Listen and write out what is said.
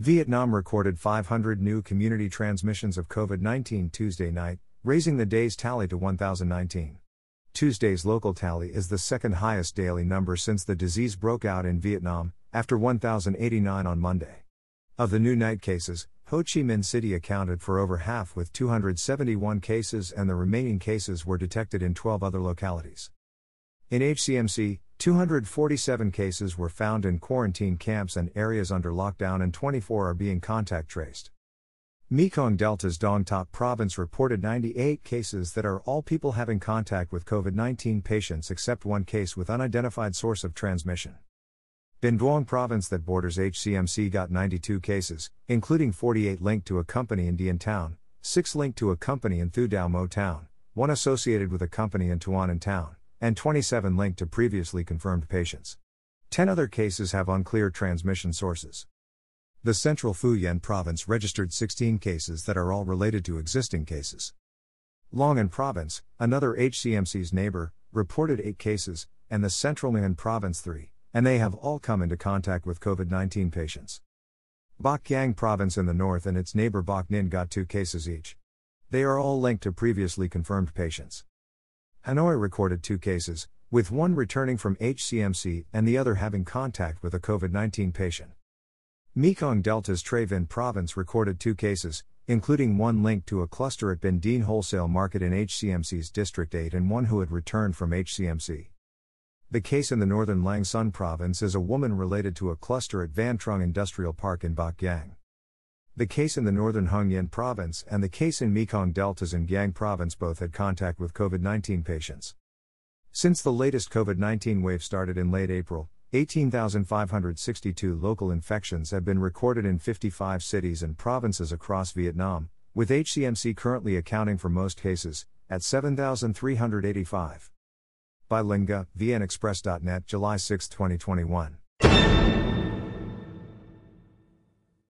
Vietnam recorded 500 new community transmissions of COVID 19 Tuesday night, raising the day's tally to 1,019. Tuesday's local tally is the second highest daily number since the disease broke out in Vietnam, after 1,089 on Monday. Of the new night cases, Ho Chi Minh City accounted for over half with 271 cases, and the remaining cases were detected in 12 other localities. In HCMC, 247 cases were found in quarantine camps and areas under lockdown, and 24 are being contact traced. Mekong Delta's Dong Thap province reported 98 cases that are all people having contact with COVID 19 patients except one case with unidentified source of transmission. Binh Duong province that borders HCMC got 92 cases, including 48 linked to a company in Di An Town, 6 linked to a company in Thu Dau Mot Town, 1 associated with a company in Thuan An Town and 27 linked to previously confirmed patients. 10 other cases have unclear transmission sources. The Central Yen province registered 16 cases that are all related to existing cases. Long An province, another HCMC's neighbor, reported 8 cases, and the Central Ninh province 3, and they have all come into contact with COVID 19 patients. Bac Giang province in the north and its neighbor Ninh got 2 cases each. They are all linked to previously confirmed patients. Hanoi recorded two cases, with one returning from HCMC and the other having contact with a COVID 19 patient. Mekong Delta's Tra Vinh province recorded two cases, including one linked to a cluster at Binh Dien Wholesale Market in HCMC's District 8 and one who had returned from HCMC. The case in the northern Lang Son province is a woman related to a cluster at Van Trung Industrial Park in Bac Giang. The case in the northern Hung Yen province and the case in Mekong Deltas in Giang province both had contact with COVID 19 patients. Since the latest COVID 19 wave started in late April, 18,562 local infections have been recorded in 55 cities and provinces across Vietnam, with HCMC currently accounting for most cases, at 7,385. By Linga, VNExpress.net, July 6, 2021.